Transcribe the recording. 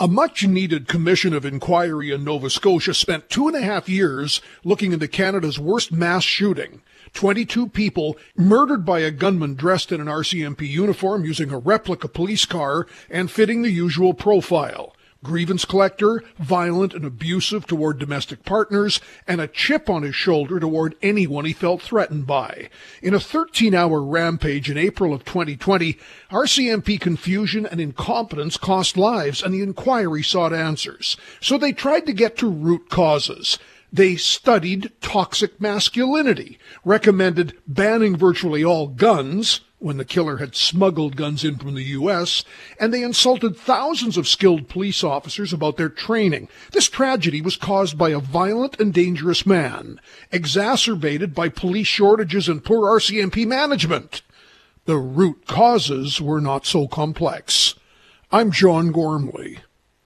A much needed commission of inquiry in Nova Scotia spent two and a half years looking into Canada's worst mass shooting. 22 people murdered by a gunman dressed in an RCMP uniform using a replica police car and fitting the usual profile grievance collector, violent and abusive toward domestic partners, and a chip on his shoulder toward anyone he felt threatened by. In a 13 hour rampage in April of 2020, RCMP confusion and incompetence cost lives and the inquiry sought answers. So they tried to get to root causes. They studied toxic masculinity, recommended banning virtually all guns, when the killer had smuggled guns in from the U.S., and they insulted thousands of skilled police officers about their training. This tragedy was caused by a violent and dangerous man, exacerbated by police shortages and poor RCMP management. The root causes were not so complex. I'm John Gormley.